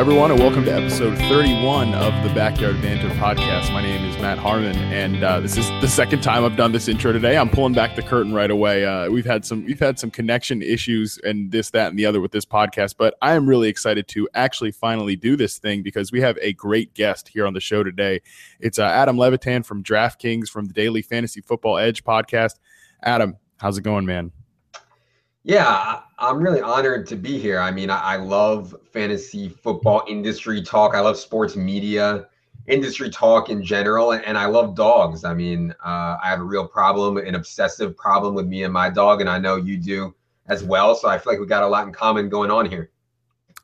Everyone, and welcome to episode 31 of the Backyard Banter podcast. My name is Matt Harmon, and uh, this is the second time I've done this intro today. I'm pulling back the curtain right away. Uh, we've had some we've had some connection issues and this, that, and the other with this podcast, but I am really excited to actually finally do this thing because we have a great guest here on the show today. It's uh, Adam Levitan from DraftKings from the Daily Fantasy Football Edge podcast. Adam, how's it going, man? Yeah, I'm really honored to be here. I mean, I, I, love fantasy football industry talk. I love sports media industry talk in general, and, and I love dogs. I mean, uh, I have a real problem, an obsessive problem with me and my dog, and I know you do as well. So I feel like we got a lot in common going on here.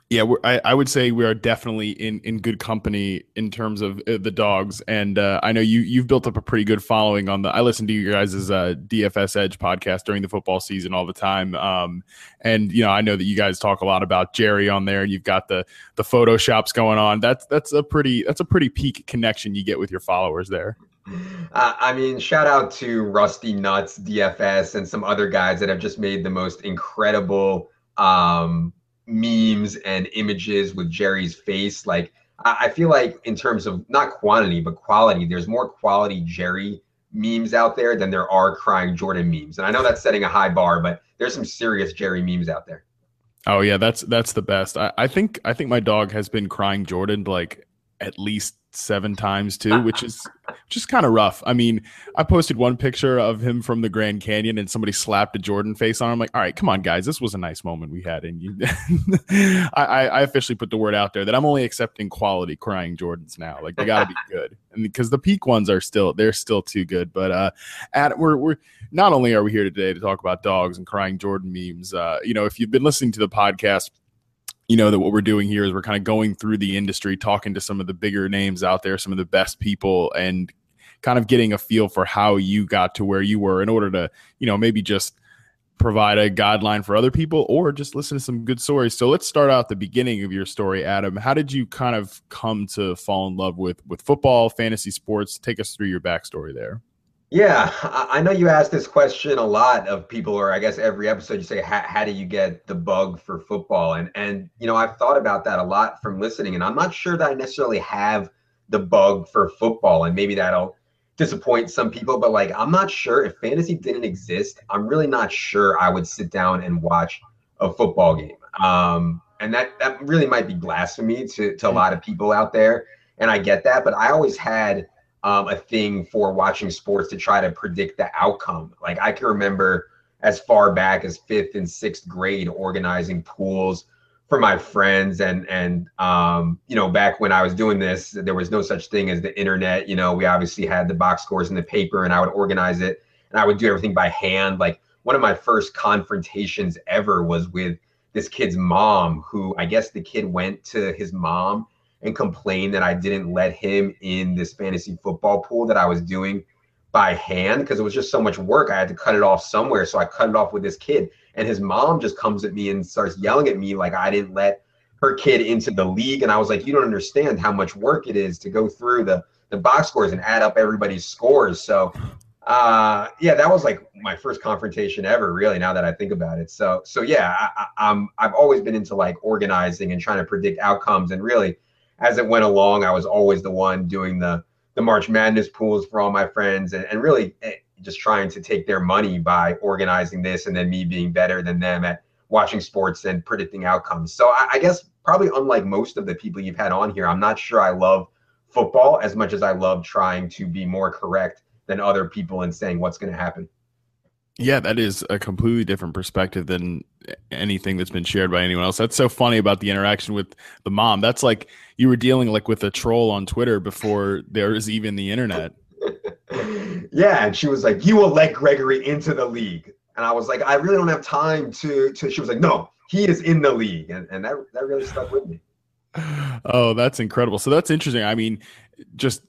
Yeah, I, I, would say we are definitely in, in good company in terms of uh, the dogs, and uh, I know you you've built up a pretty good following on the. I listen to you guys' uh, DFS Edge podcast during the football season all the time, um, and you know I know that you guys talk a lot about Jerry on there, and you've got the the photoshops going on. That's that's a pretty that's a pretty peak connection you get with your followers there. Uh, I mean, shout out to Rusty Nuts DFS and some other guys that have just made the most incredible. Um, memes and images with Jerry's face. Like I, feel like in terms of not quantity but quality, there's more quality Jerry memes out there than there are crying Jordan memes. And I know that's setting a high bar, but there's some serious Jerry memes out there. Oh yeah, that's that's the best. I, I think I think my dog has been crying Jordan like at least seven times too, which is just kind of rough. I mean, I posted one picture of him from the Grand Canyon and somebody slapped a Jordan face on him. I'm like, all right, come on, guys, this was a nice moment we had. And you, I, I officially put the word out there that I'm only accepting quality crying Jordans now. Like they got to be good, and because the peak ones are still they're still too good. But uh, at we're we're not only are we here today to talk about dogs and crying Jordan memes. Uh, you know, if you've been listening to the podcast you know that what we're doing here is we're kind of going through the industry talking to some of the bigger names out there some of the best people and kind of getting a feel for how you got to where you were in order to you know maybe just provide a guideline for other people or just listen to some good stories. So let's start out the beginning of your story adam. How did you kind of come to fall in love with with football fantasy sports? Take us through your backstory there yeah, I know you ask this question a lot of people, or I guess every episode you say, "How do you get the bug for football?" And and you know I've thought about that a lot from listening, and I'm not sure that I necessarily have the bug for football, and maybe that'll disappoint some people. But like, I'm not sure if fantasy didn't exist, I'm really not sure I would sit down and watch a football game. Um, and that that really might be blasphemy to to a lot of people out there, and I get that, but I always had um, a thing for watching sports to try to predict the outcome. Like I can remember as far back as fifth and sixth grade organizing pools for my friends and and um, you know back when I was doing this, there was no such thing as the internet. You know, we obviously had the box scores in the paper, and I would organize it, and I would do everything by hand. Like one of my first confrontations ever was with this kid's mom, who I guess the kid went to his mom and complain that I didn't let him in this fantasy football pool that I was doing by hand because it was just so much work. I had to cut it off somewhere. So I cut it off with this kid. And his mom just comes at me and starts yelling at me like I didn't let her kid into the league. And I was like, you don't understand how much work it is to go through the the box scores and add up everybody's scores. So uh yeah that was like my first confrontation ever really now that i think about it so so yeah I, i'm i've always been into like organizing and trying to predict outcomes and really as it went along, I was always the one doing the the March Madness pools for all my friends, and, and really eh, just trying to take their money by organizing this, and then me being better than them at watching sports and predicting outcomes. So I, I guess probably unlike most of the people you've had on here, I'm not sure I love football as much as I love trying to be more correct than other people and saying what's going to happen. Yeah, that is a completely different perspective than anything that's been shared by anyone else. That's so funny about the interaction with the mom. That's like you were dealing like with a troll on Twitter before there is even the internet. yeah, and she was like, "You will let Gregory into the league," and I was like, "I really don't have time to." to she was like, "No, he is in the league," and and that that really stuck with me. Oh, that's incredible. So that's interesting. I mean, just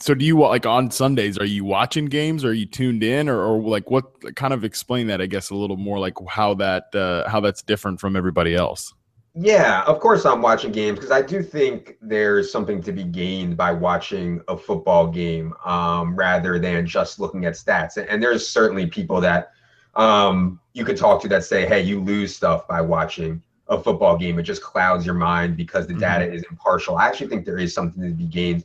so do you like on Sundays? Are you watching games? Or are you tuned in, or, or like what? Kind of explain that, I guess, a little more, like how that uh, how that's different from everybody else. Yeah, of course I'm watching games because I do think there's something to be gained by watching a football game um, rather than just looking at stats. And there's certainly people that um, you could talk to that say, "Hey, you lose stuff by watching a football game. It just clouds your mind because the data mm-hmm. is impartial. I actually think there is something to be gained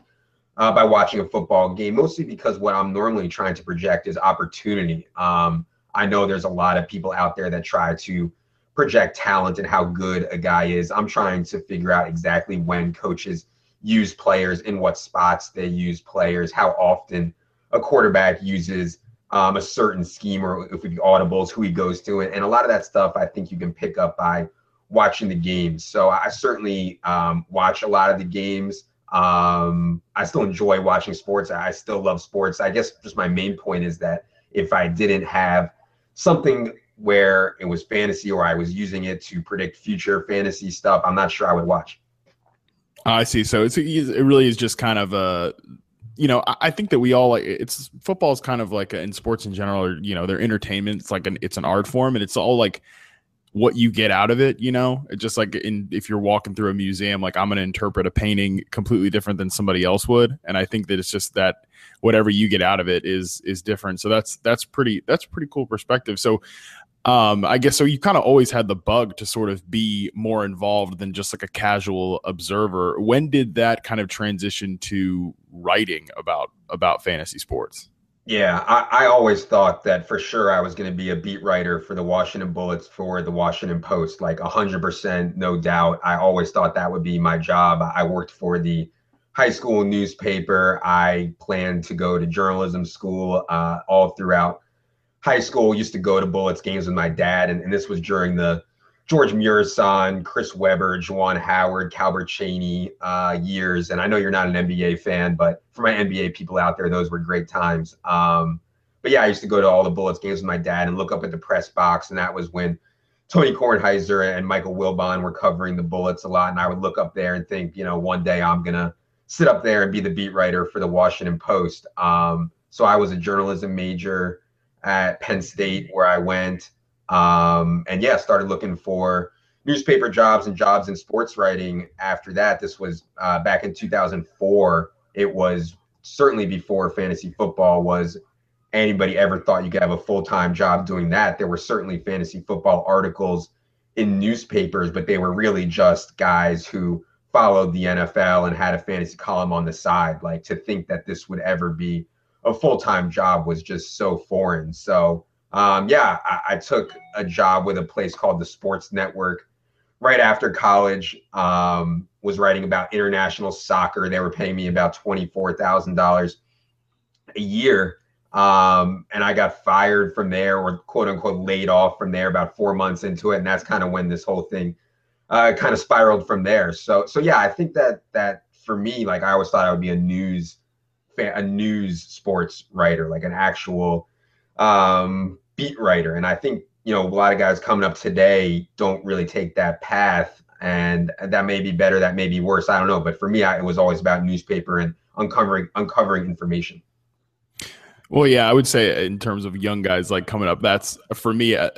uh, by watching a football game, mostly because what I'm normally trying to project is opportunity. Um, I know there's a lot of people out there that try to project talent and how good a guy is. I'm trying to figure out exactly when coaches use players, in what spots they use players, how often a quarterback uses um, a certain scheme or if we audibles, who he goes to. And a lot of that stuff I think you can pick up by watching the games. So I certainly um, watch a lot of the games. Um, I still enjoy watching sports. I still love sports. I guess just my main point is that if I didn't have something where it was fantasy or I was using it to predict future fantasy stuff, I'm not sure I would watch. I see. So it's it really is just kind of a you know, I think that we all like it's football is kind of like in sports in general, or you know, they're entertainment. It's like an it's an art form, and it's all like what you get out of it. You know, it's just like in if you're walking through a museum, like I'm going to interpret a painting completely different than somebody else would, and I think that it's just that whatever you get out of it is is different. So that's that's pretty that's pretty cool perspective. So um i guess so you kind of always had the bug to sort of be more involved than just like a casual observer when did that kind of transition to writing about about fantasy sports yeah i, I always thought that for sure i was going to be a beat writer for the washington bullets for the washington post like 100% no doubt. I always thought that would be my job. I worked for the high school newspaper. I planned to go to journalism school uh, all throughout high school, used to go to Bullets games with my dad, and, and this was during the George Muresan, Chris Webber, Juwan Howard, Calbert Cheaney uh, years. And I know you're not an NBA fan, but for my NBA people out there, those were great times. Um, but yeah, I used to go to all the Bullets games with my dad and look up at the press box, and that was when Tony Kornheiser and Michael Wilbon were covering the Bullets a lot, and I would look up there and think, you know, one day I'm gonna sit up there and be the beat writer for the Washington Post. Um, so I was a journalism major at Penn State where I went. Um, and yeah, started looking for newspaper jobs and jobs in sports writing after that. This was uh, back in 2004. It was certainly before fantasy football was anybody ever thought you could have a full-time job doing that. There were certainly fantasy football articles in newspapers, but they were really just guys who followed the NFL and had a fantasy column on the side. Like to think that this would ever be a full time job was just so foreign. So um, yeah, I, I, took a job with a place called the Sports Network right after college. Um, was writing about international soccer. They were paying me about twenty four thousand dollars a year. Um, and I got fired from there, or quote unquote laid off from there, about four months into it, and that's kind of when this whole thing uh, kind of spiraled from there. So, so yeah, I think that that for me, like I always thought I would be a news a news sports writer, like an actual um, beat writer. And I think you know a lot of guys coming up today don't really take that path, and that may be better, that may be worse. I don't know. But for me, I, it was always about newspaper and uncovering uncovering information. Well, yeah, I would say in terms of young guys like coming up, that's for me. Uh,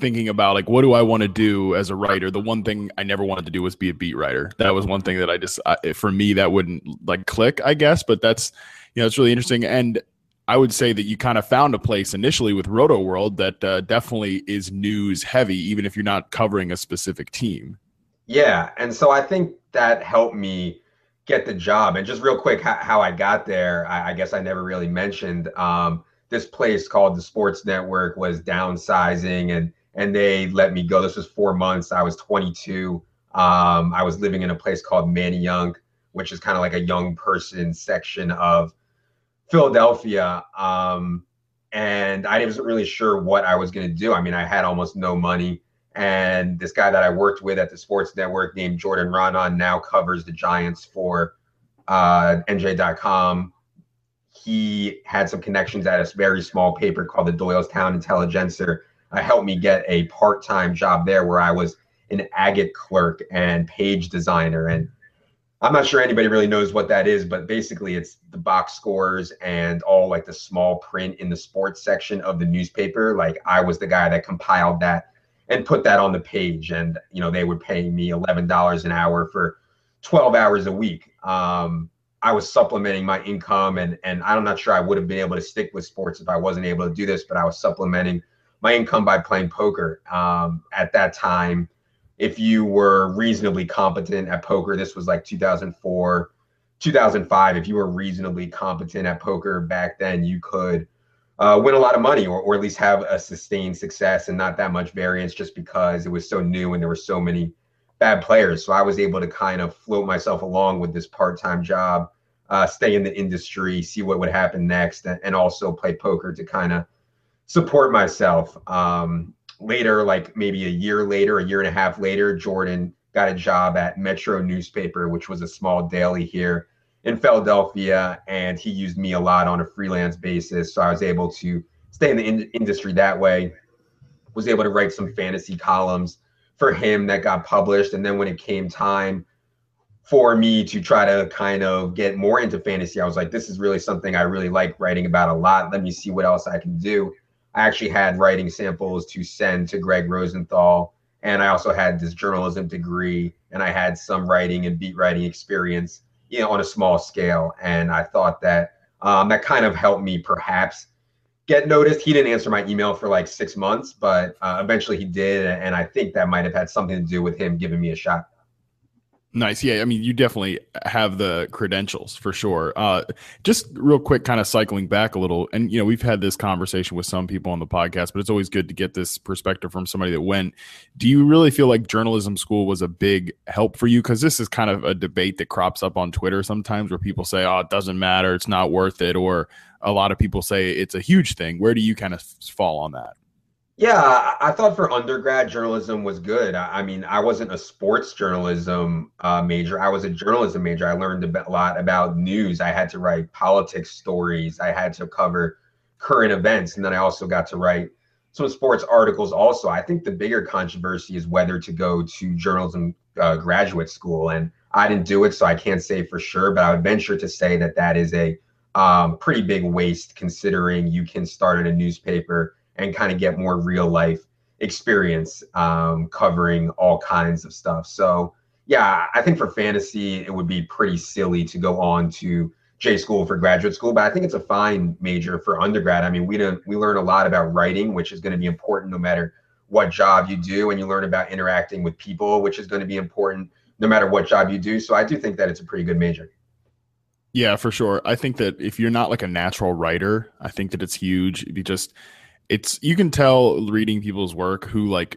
thinking about like what do I want to do as a writer, the one thing I never wanted to do was be a beat writer. That was one thing that I just I, for me that wouldn't like click, I guess. But that's you know it's really interesting, and I would say that you kind of found a place initially with Rotoworld that uh, definitely is news heavy, even if you're not covering a specific team. Yeah, and so I think that helped me get the job. And just real quick, how, how I got there, I, I, guess I never really mentioned. Um, this place called the Sports Network was downsizing and and they let me go. This was four months. I was 22. Um, I was living in a place called Manayunk, which is kind of like a young person section of Philadelphia. Um, and I wasn't really sure what I was going to do. I mean, I had almost no money. And this guy that I worked with at the Sports Network named Jordan Raanan, now covers the Giants for uh, NJ.com. He had some connections at a very small paper called the Doylestown Intelligencer uh, helped me get a part-time job there where I was an agate clerk and page designer. And I'm not sure anybody really knows what that is, but basically it's the box scores and all like the small print in the sports section of the newspaper. Like I was the guy that compiled that and put that on the page. And, you know, they would pay me $11 an hour for 12 hours a week. Um, I was supplementing my income and, and I'm not sure I would have been able to stick with sports if I wasn't able to do this, but I was supplementing my income by playing poker. Um, at that time, if you were reasonably competent at poker, this was like 2004, 2005. If you were reasonably competent at poker back then, you could uh, win a lot of money or, or at least have a sustained success and not that much variance just because it was so new and there were so many bad players. So I was able to kind of float myself along with this part time job, uh, stay in the industry, see what would happen next, and, and also play poker to kind of support myself. Um, later, like maybe a year later, a year and a half later, Jordan got a job at Metro Newspaper, which was a small daily here in Philadelphia, and he used me a lot on a freelance basis. So I was able to stay in the in- industry that way. Was able to write some fantasy columns for him that got published, and then when it came time for me to try to kind of get more into fantasy, I was like, this is really something I really like writing about a lot. Let me see what else I can do. I actually had writing samples to send to Greg Rosenthal, and I also had this journalism degree, and I had some writing and beat writing experience you know, on a small scale. And I thought that um, that kind of helped me perhaps get noticed. He didn't answer my email for like six months, but uh, eventually he did. And I think that might have had something to do with him giving me a shot. Nice. Yeah. I mean, you definitely have the credentials for sure. Uh, just real quick, kind of cycling back a little. And, you know, we've had this conversation with some people on the podcast, but it's always good to get this perspective from somebody that went. Do you really feel like journalism school was a big help for you? Because this is kind of a debate that crops up on Twitter sometimes where people say, oh, it doesn't matter. It's not worth it. Or a lot of people say it's a huge thing. Where do you kind of fall on that? Yeah, I thought for undergrad journalism was good. I mean, I wasn't a sports journalism uh, major. I was a journalism major. I learned a lot about news. I had to write politics stories. I had to cover current events, and then I also got to write some sports articles. Also, I think the bigger controversy is whether to go to journalism uh, graduate school, and I didn't do it, so I can't say for sure. But I would venture to say that that is a um, pretty big waste, considering you can start in a newspaper and kind of get more real life experience um, covering all kinds of stuff. So yeah, I think for fantasy it would be pretty silly to go on to J school for graduate school, but I think it's a fine major for undergrad. I mean, we don't we learn a lot about writing, which is going to be important no matter what job you do, and you learn about interacting with people, which is going to be important no matter what job you do. So I do think that it's a pretty good major. Yeah, for sure. I think that if you're not like a natural writer, I think that it's huge. You just it's you can tell reading people's work who like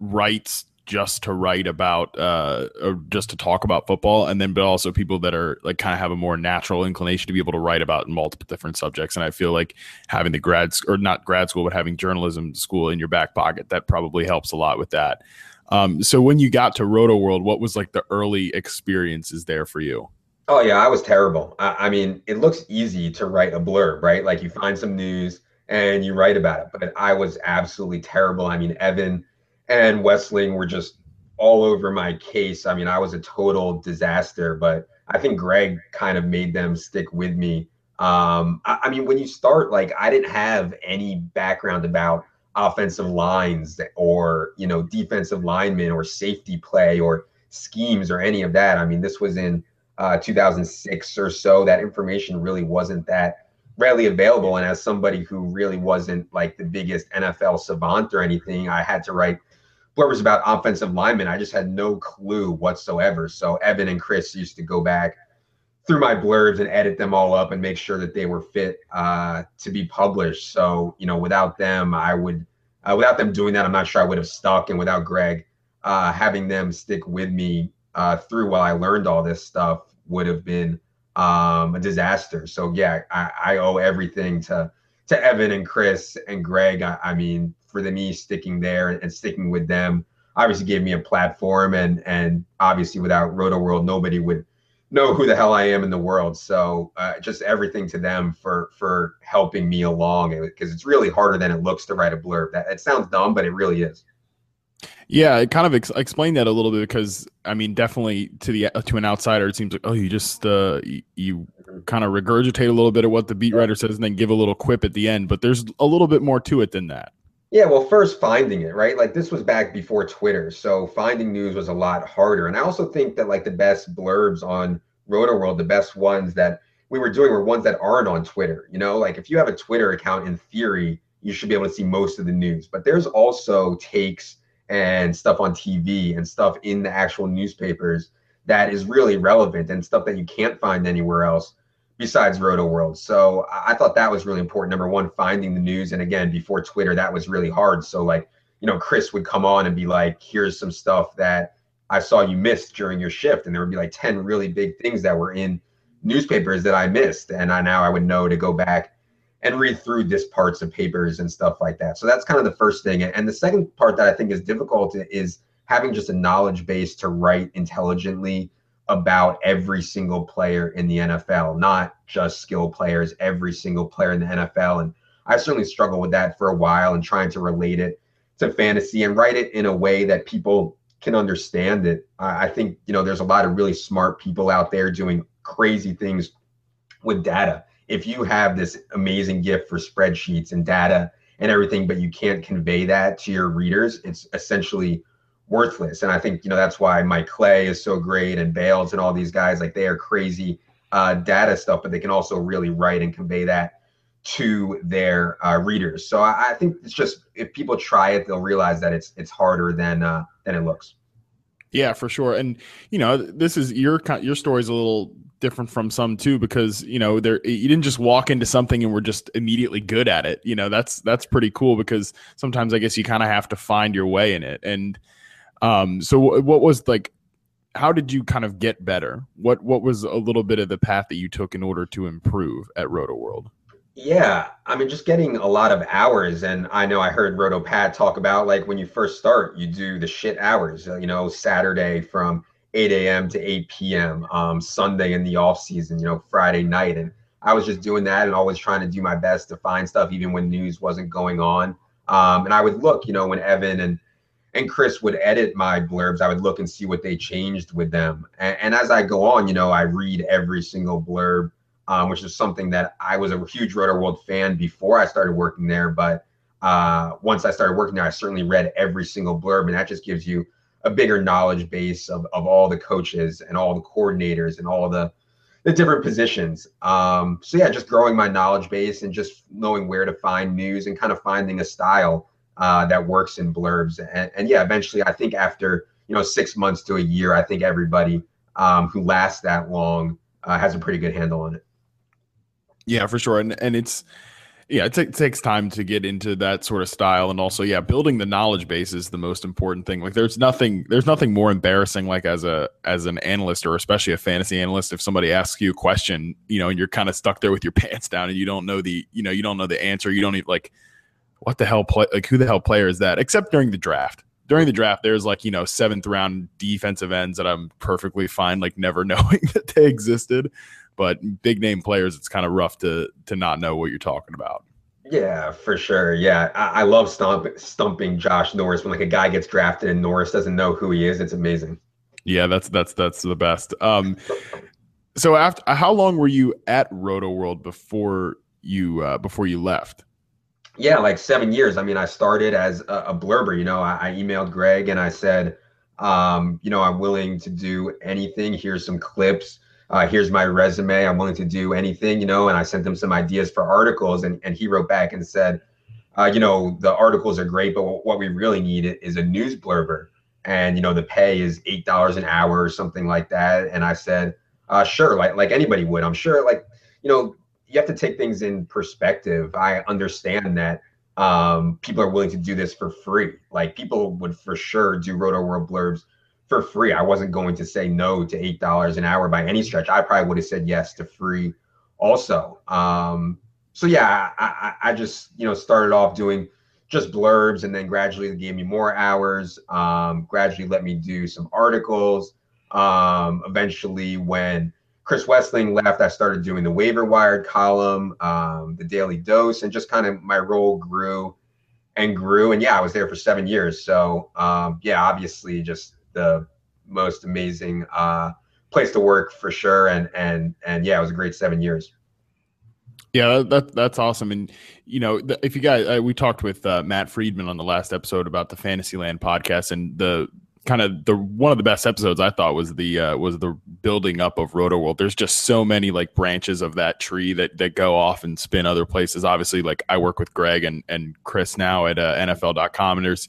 writes just to write about uh or just to talk about football and then but also people that are like kind of have a more natural inclination to be able to write about multiple different subjects and i feel like having the grad or not grad school but having journalism school in your back pocket that probably helps a lot with that. Um so when you got to Rotoworld what was like the early experiences there for you? Oh yeah i was terrible. I, I mean it looks easy to write a blurb right? Like you find some news and you write about it. But I was absolutely terrible. I mean, Evan and Wesseling were just all over my case. I mean, I was a total disaster, but I think Greg kind of made them stick with me. Um, I, I mean, when you start, like, I didn't have any background about offensive lines or, you know, defensive linemen or safety play or schemes or any of that. I mean, this was in uh, 2006 or so. That information really wasn't that readily available. And as somebody who really wasn't like the biggest NFL savant or anything, I had to write blurbs about offensive linemen. I just had no clue whatsoever. So Evan and Chris used to go back through my blurbs and edit them all up and make sure that they were fit uh, to be published. So you know, without them, I would, uh, without them doing that, I'm not sure I would have stuck. And without Greg uh, having them stick with me uh, through while I learned all this stuff, would have been um, a disaster. So yeah, I, I, owe everything to to Evan and Chris and Greg. I, I mean, for the me sticking there and, sticking with them, obviously gave me a platform, and and obviously without Rotoworld, nobody would know who the hell I am in the world. So uh, just everything to them for for helping me along because it's really harder than it looks to write a blurb. That it sounds dumb, but it really is. Yeah, it kind of ex- explain that a little bit because I mean, definitely to the to an outsider, it seems like oh, you just uh, you, you kind of regurgitate a little bit of what the beat writer says and then give a little quip at the end. But there's a little bit more to it than that. Yeah, well, first finding it right, like this was back before Twitter, so finding news was a lot harder. And I also think that like the best blurbs on Roto World, the best ones that we were doing were ones that aren't on Twitter. You know, like if you have a Twitter account, in theory, you should be able to see most of the news. But there's also takes and stuff on TV and stuff in the actual newspapers that is really relevant and stuff that you can't find anywhere else besides Roto World. So I thought that was really important. Number one, finding the news. And again, before Twitter, that was really hard. So like, you know, Chris would come on and be like, here's some stuff that I saw you missed during your shift. And there would be like 10 really big things that were in newspapers that I missed. And I now I would know to go back and read through this parts of papers and stuff like that. So that's kind of the first thing. And the second part that I think is difficult is having just a knowledge base to write intelligently about every single player in the NFL, not just skill players, every single player in the NFL. And I certainly struggled with that for a while and trying to relate it to fantasy and write it in a way that people can understand it. I think, you know, there's a lot of really smart people out there doing crazy things with data. If you have this amazing gift for spreadsheets and data and everything, but you can't convey that to your readers, it's essentially worthless. And I think, you know, that's why Mike Clay is so great and Bales and all these guys, like they are crazy uh, data stuff, but they can also really write and convey that to their uh, readers. So I, I, think it's just if people try it, they'll realize that it's it's harder than uh, than it looks. Yeah, for sure. And you know, this is your your story is a little different from some too because you know there you didn't just walk into something and we're just immediately good at it. You know, that's that's pretty cool because sometimes I guess you kind of have to find your way in it. And um, so what was like? How did you kind of get better? What what was a little bit of the path that you took in order to improve at roto world Yeah, I mean, just getting a lot of hours, and I know I heard Roto Pat talk about like when you first start, you do the shit hours. Uh, you know, Saturday from 8 a.m. to 8 p.m. Um, Sunday in the off season. You know, Friday night, and I was just doing that and always trying to do my best to find stuff, even when news wasn't going on. Um, and I would look, you know, when Evan and and Chris would edit my blurbs, I would look and see what they changed with them. And, and as I go on, you know, I read every single blurb um, which is something that I was a huge Rotoworld fan before I started working there. But uh, once I started working there, I certainly read every single blurb, and that just gives you a bigger knowledge base of, of all the coaches and all the coordinators and all the the different positions. Um, so yeah, just growing my knowledge base and just knowing where to find news and kind of finding a style uh, that works in blurbs. And, and, yeah, eventually, I think after you know six months to a year, I think everybody um, who lasts that long uh, has a pretty good handle on it. Yeah, for sure. And and it's yeah, it, t- takes time to get into that sort of style, and also yeah, building the knowledge base is the most important thing. Like, there's nothing there's nothing more embarrassing like as a as an analyst or especially a fantasy analyst if somebody asks you a question, you know, and you're kind of stuck there with your pants down and you don't know the you know you don't know the answer, you don't even like what the hell play like who the hell player is that? Except during the draft. During the draft, there's like you know seventh round defensive ends that I'm perfectly fine like never knowing that they existed but big name players, it's kind of rough to to not know what you're talking about. Yeah, for sure. Yeah, I, I love stomp, stumping Josh Norris when like a guy gets drafted and Norris doesn't know who he is. It's amazing. Yeah, that's that's that's the best. Um, so after how long were you at Roto World before you uh, before you left? Yeah, like seven years. I mean, I started as a, a blurber. You know, I, I, emailed Greg and I said, um, you know, I'm willing to do anything. Here's some clips uh, here's my resume. I'm willing to do anything, you know. And I sent him some ideas for articles, and, and he wrote back and said, uh, you know, the articles are great, but what we really need is a news blurber. And you know, the pay is eight dollars an hour or something like that. And I said, uh, sure, like like anybody would. I'm sure, like you know, you have to take things in perspective. I understand that um, people are willing to do this for free. Like people would for sure do Rotoworld blurbs for free. I wasn't going to say no to eight dollars an hour by any stretch. I probably would have said yes to free, also. Um, so yeah, I, I, I just you know started off doing just blurbs, and then gradually gave me more hours. Um, gradually let me do some articles. Um, eventually, when Chris Wesseling left, I started doing the waiver wired column, um, the daily dose, and just kind of my role grew and grew. And yeah, I was there for seven years. So um, yeah, obviously just the most amazing uh, place to work for sure. And and and yeah, it was a great seven years. Yeah, that that's awesome. And you know, if you guys, uh, we talked with uh, Matt Friedman on the last episode about the Fantasyland podcast, and the kind of the one of the best episodes I thought was the uh, was the building up of Rotoworld. There's just so many like branches of that tree that that go off and spin other places. Obviously, like I work with Greg and and Chris now at uh, NFL.com, and there's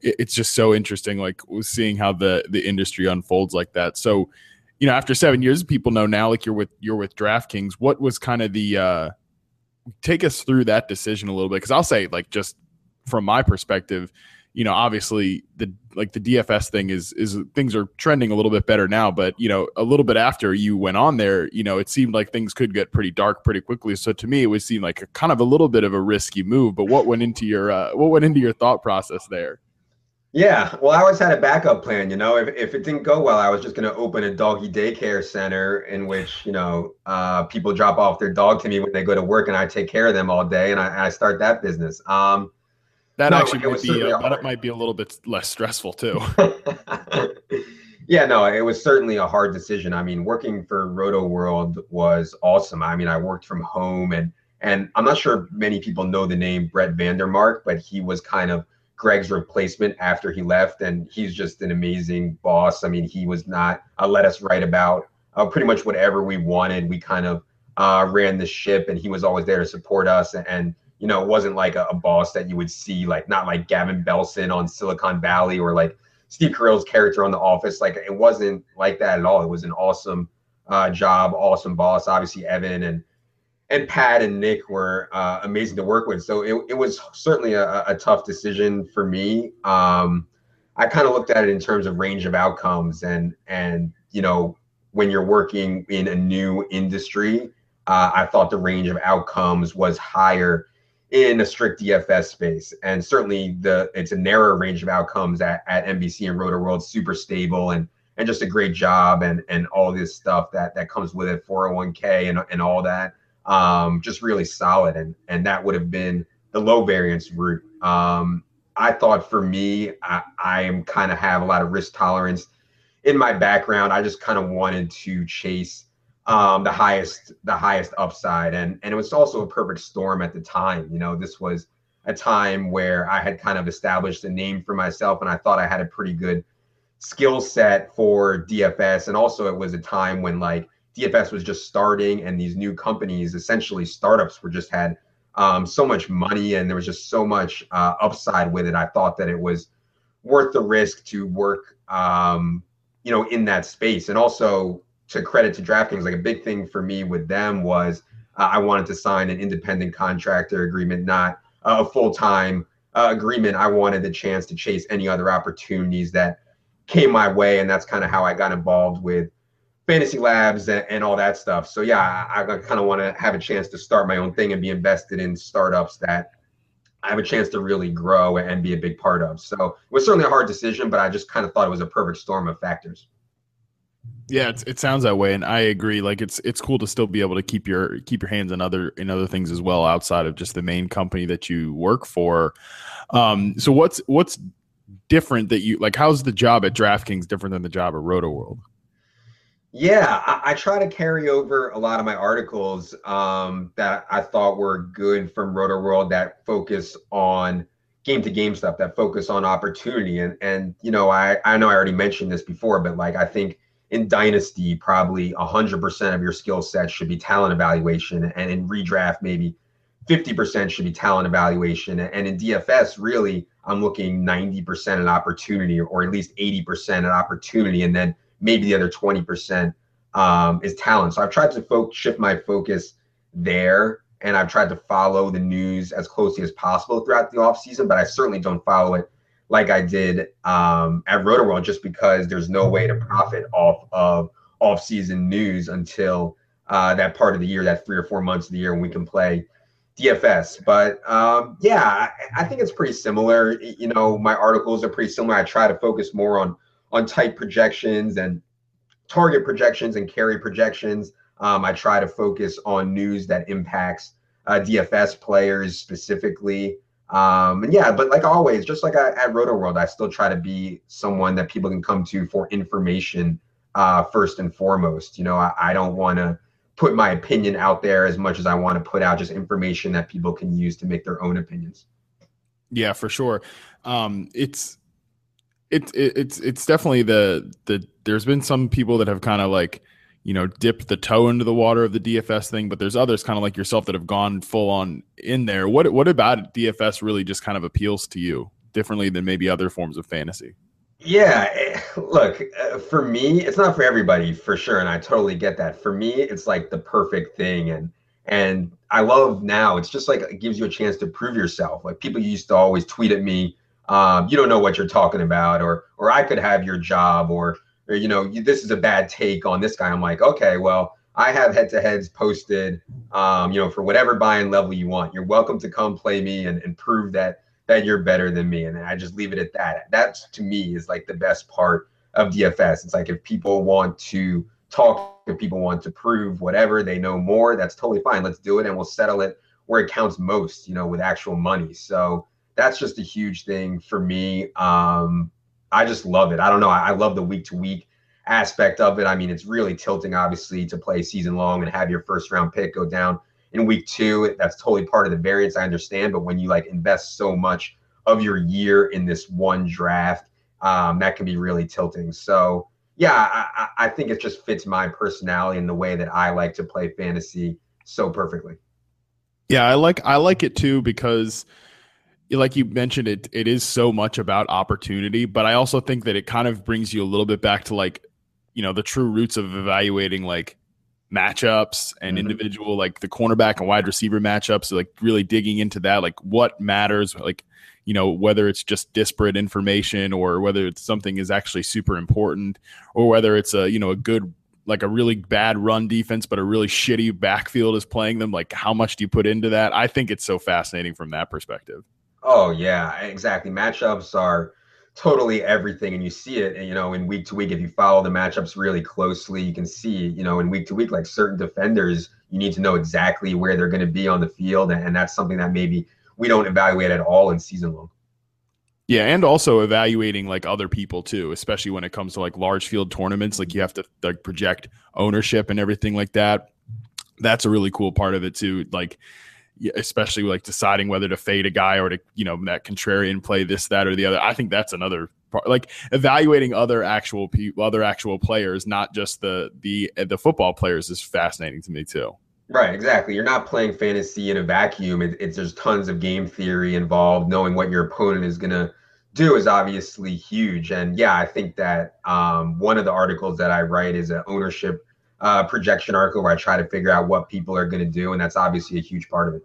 it, it's just so interesting, like seeing how the the industry unfolds like that. So, you know, after seven years, people know now, like you're with you're with DraftKings. What was kind of the uh, take us through that decision a little bit? Because I'll say, like, just from my perspective, you know, obviously the like the DFS thing is is things are trending a little bit better now, but you know, a little bit after you went on there, you know, it seemed like things could get pretty dark pretty quickly. So to me, it would seem like a kind of a little bit of a risky move. But what went into your uh, what went into your thought process there? Yeah, well, I always had a backup plan. You know, if, if it didn't go well, I was just going to open a doggy daycare center in which you know uh, people drop off their dog to me when they go to work, and I take care of them all day, and I, I start that business. Um, that no, actually might be a, that might be a little bit less stressful too. yeah, no, it was certainly a hard decision. I mean, working for Roto World was awesome. I mean, I worked from home and and I'm not sure many people know the name Brett Vandermark, but he was kind of Greg's replacement after he left, and he's just an amazing boss. I mean, he was not uh, let us write about uh, pretty much whatever we wanted. We kind of uh, ran the ship, and he was always there to support us and, and you know, it wasn't like a, a, boss that you would see, like not like Gavin Belson on Silicon Valley or like Steve Carell's character on The Office. Like it wasn't like that at all. It was an awesome uh, job, awesome boss. Obviously, Evan and and Pat and Nick were uh, amazing to work with. So it, it was certainly a, a tough decision for me. Um, I kind of looked at it in terms of range of outcomes and and you know when you're working in a new industry, uh, I thought the range of outcomes was higher in a strict DFS space. And certainly the it's a narrower range of outcomes at, at NBC and Rotoworld, super stable and and just a great job and and all this stuff that that comes with it, 401k and, and all that. Um, just really solid. And and that would have been the low variance route. Um, I thought for me, I, am kind of have a lot of risk tolerance in my background. I just kind of wanted to chase um, the highest the highest upside and and it was also a perfect storm at the time you know this was a time where i had kind of established a name for myself and i thought i had a pretty good skill set for dfs and also it was a time when like dfs was just starting and these new companies essentially startups were just had um, so much money and there was just so much uh, upside with it i thought that it was worth the risk to work um, you know in that space and also to credit to DraftKings, like a big thing for me with them was uh, I wanted to sign an independent contractor agreement, not a full time uh, agreement. I wanted the chance to chase any other opportunities that came my way, and that's kind of how I got involved with fantasy labs and, and all that stuff. So yeah, I, I kind of want to have a chance to start my own thing and be invested in startups that I have a chance to really grow and be a big part of. So it was certainly a hard decision, but I just kind of thought it was a perfect storm of factors. Yeah, it sounds that way, and I agree. Like it's it's cool to still be able to keep your keep your hands in other in other things as well outside of just the main company that you work for. Um, so what's what's different that you like? How's the job at DraftKings different than the job at Rotoworld? Yeah, I, I, try to carry over a lot of my articles um, that I thought were good from Rotoworld that focus on game to game stuff, that focus on opportunity, and and you know I I know I already mentioned this before, but like I think in dynasty probably 100% of your skill set should be talent evaluation and in redraft maybe 50% should be talent evaluation. And in dfs really i'm looking 90% at opportunity or at least 80% at opportunity and then maybe the other 20% um, is talent so i've tried to fo- shift my focus there and i've tried to follow the news as closely as possible throughout the offseason but i certainly don't follow it like I did um, at Rotoworld, just because there's no way to profit off of off-season news until uh, that part of the year, that three or four months of the year when we can play DFS. But um, yeah, I, I, think it's pretty similar. You know, my articles are pretty similar. I try to focus more on on tight projections and target projections and carry projections. Um, I try to focus on news that impacts uh, DFS players specifically. Um, and yeah, but like always, just like I, at Rotoworld, I still try to be someone that people can come to for information uh, first and foremost. You know, I, I don't want to put my opinion out there as much as I want to put out just information that people can use to make their own opinions. Yeah, for sure. Um, it's it's it's it's definitely the the. There's been some people that have kind of like you know, dipped the toe into the water of the DFS thing, but there's others kind of like yourself that have gone full on in there. What what about DFS really just kind of appeals to you differently than maybe other forms of fantasy? Yeah, eh, look, uh, for me, it's not for everybody for sure, and I totally get that. For me, it's like the perfect thing, and and I love now. It's just like it gives you a chance to prove yourself. Like people used to always tweet at me, um, "You don't know what you're talking about," or or I could have your job, or or you know, this is a bad take on this guy. I'm like, okay, well, I have head-to-heads posted, um, you know, for whatever buy-in level you want. You're welcome to come play me and, and prove that that you're better than me. And I just leave it at that. That to me is like the best part of DFS. It's like if people want to talk, if people want to prove whatever they know more, that's totally fine. Let's do it and we'll settle it where it counts most, you know, with actual money. So that's just a huge thing for me. Um, I just love it. I don't know. I, I love the week to week aspect of it. I mean, it's really tilting, obviously, to play season long and have your first round pick go down in week two. That's totally part of the variance. I understand, but when you like invest so much of your year in this one draft, um, that can be really tilting. So yeah, I, I think it just fits my personality and the way that I like to play fantasy so perfectly. Yeah, I like I like it too because like you mentioned it it is so much about opportunity, but I also think that it kind of brings you a little bit back to like you know the true roots of evaluating like matchups and mm-hmm. individual like the cornerback and wide receiver matchups like really digging into that like what matters like you know whether it's just disparate information or whether it's something is actually super important or whether it's a you know a good like a really bad run defense but a really shitty backfield is playing them like how much do you put into that i think it's so fascinating from that perspective oh yeah exactly. Matchups are totally everything and you see it you know in week to week if you follow the matchups really closely you can see you know in week to week like certain defenders you need to know exactly where they're going to be on the field and that's something that maybe we don't evaluate at all in season long. Yeah and also evaluating like other people too especially when it comes to like large field tournaments like you have to like project ownership and everything like that. That's a really cool part of it too like especially like deciding whether to fade a guy or to you know that contrarian play this that or the other i think that's another part like evaluating other actual people other actual players not just the the the football players is fascinating to me too. Right exactly. You're not playing fantasy in a vacuum. It, it's there's tons of game theory involved. Knowing what your opponent is going to do is obviously huge. And yeah i think that um, one of the articles that i write is an ownership uh, projection article where I try to figure out what people are going to do, and that's obviously a huge part of it.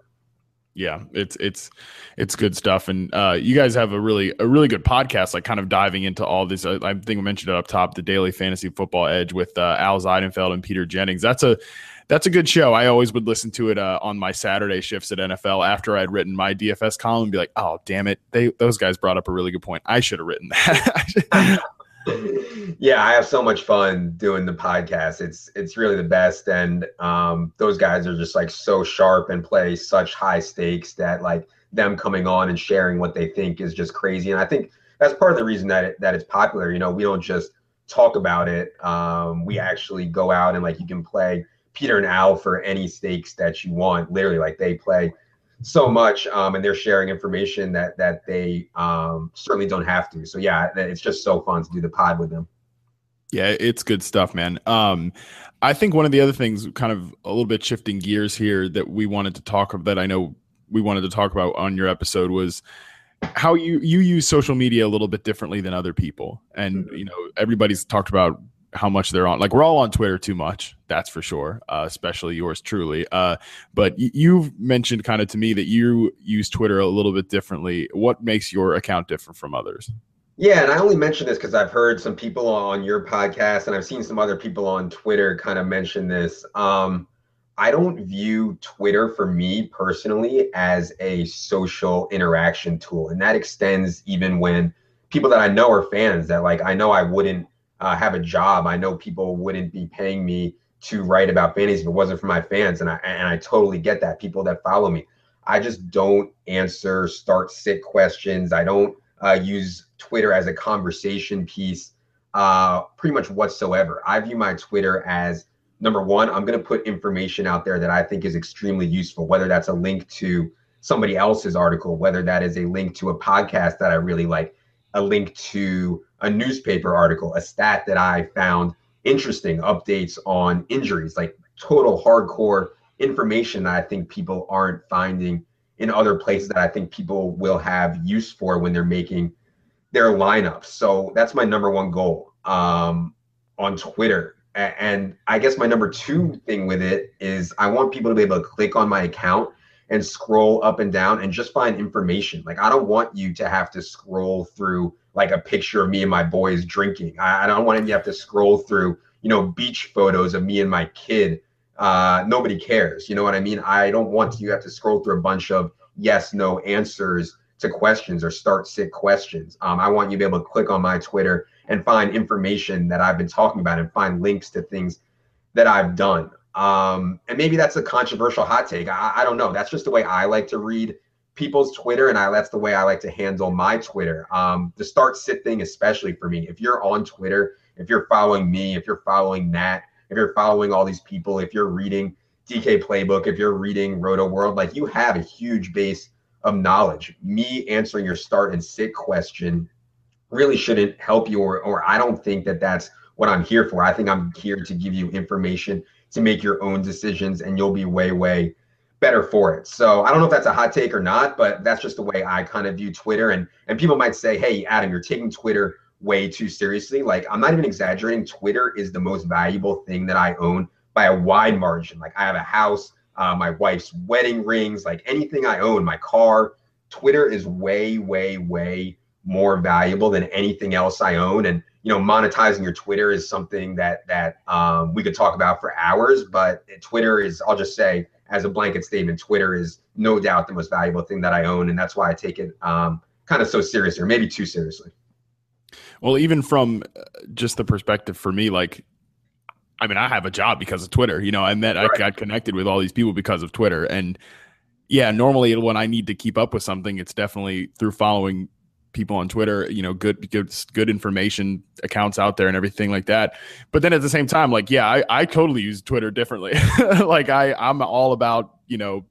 Yeah, it's it's it's good stuff, and uh, you guys have a really a really good podcast, like kind of diving into all this. I, I think I mentioned it up top, the Daily Fantasy Football Edge with uh, Al Zeidenfeld and Peter Jennings. That's a that's a good show. I always would listen to it uh, on my Saturday shifts at NFL after I'd written my DFS column and be like, "Oh, damn it! They those guys brought up a really good point. I should have written that." yeah, I have so much fun doing the podcast. It's it's really the best, and um, those guys are just like so sharp and play such high stakes that like them coming on and sharing what they think is just crazy. And I think that's part of the reason that it, that it's popular. You know, we don't just talk about it. Um, we actually go out and like you can play Peter and Al for any stakes that you want. Literally, like they play so much um, and they're sharing information that that they um, certainly don't have to. So yeah it's just so fun to do the pod with them. Yeah it's good stuff man. Um, i think one of the other things kind of a little bit shifting gears here that we wanted to talk about that i know we wanted to talk about on your episode was how you you use social media a little bit differently than other people. And mm-hmm. you know everybody's talked about how much they're on. Like we're all on Twitter too much, that's for sure. Uh, especially yours truly. Uh, but y- you've mentioned kind of to me that you use Twitter a little bit differently. What makes your account different from others? Yeah, and I only mention this because I've heard some people on your podcast, and I've seen some other people on Twitter kind of mention this. Um, I don't view Twitter for me personally as a social interaction tool, and that extends even when people that I know are fans that like I know I wouldn't uh, have a job, I know people wouldn't be paying me to write about fantasy if it wasn't for my fans, and I and I totally get that. People that follow me, I just don't answer start sit questions. I don't uh, use Twitter as a conversation piece, uh, pretty much whatsoever. I view my Twitter as number one. I'm going to put information out there that I think is extremely useful, whether that's a link to somebody else's article, whether that is a link to a podcast that I really like, a link to a newspaper article, a stat that I found interesting, updates on injuries, like total hardcore information that I think people aren't finding in other places that I think people will have use for when they're making their lineups. So that's my number one goal um, on Twitter. And I guess my number two thing with it is I want people to be able to click on my account and scroll up and down and just find information. Like I don't want you to have to scroll through like a picture of me and my boys drinking. I, I don't want you to have to scroll through, you know, beach photos of me and my kid. Uh, nobody cares. You know what I mean? I don't want you to have to scroll through a bunch of yes, no answers to questions or start sit questions. Um, I want you to be able to click on my Twitter and find information that I've been talking about and find links to things that I've done. Um, and maybe that's a controversial hot take. I, I, don't know. That's just the way I like to read people's Twitter, and I that's the way I like to handle my Twitter. Um, the start sit thing, especially for me. If you're on Twitter, if you're following me, if you're following Nat, if you're following all these people, if you're reading DK Playbook, if you're reading Rotoworld, like you have a huge base of knowledge. Me answering your start and sit question really shouldn't help you, or, or I don't think that that's what I'm here for. I think I'm here to give you information to make your own decisions, and you'll be way, way better for it. So I don't know if that's a hot take or not, but that's just the way I kind of view Twitter. And and people might say, "Hey, Adam, you're taking Twitter way too seriously." Like I'm not even exaggerating. Twitter is the most valuable thing that I own by a wide margin. Like I have a house, uh, my wife's wedding rings, like anything I own, my car. Twitter is way, way, way more valuable than anything else I own. And you know, monetizing your Twitter is something that that um, we could talk about for hours. But Twitter is, I'll just say, as a blanket statement, Twitter is no doubt the most valuable thing that I own, and that's why I take it um, kind of so seriously, or maybe too seriously. Well, even from uh, just the perspective for me, like I mean, I have a job because of Twitter. You know, I met, right. I got connected with all these people because of Twitter. And yeah, normally when I need to keep up with something, it's definitely through following people on Twitter, you know, good, good, good information accounts out there and everything like that. But then at the same time, like, yeah, I, I totally use Twitter differently. like I, I'm all about, you know,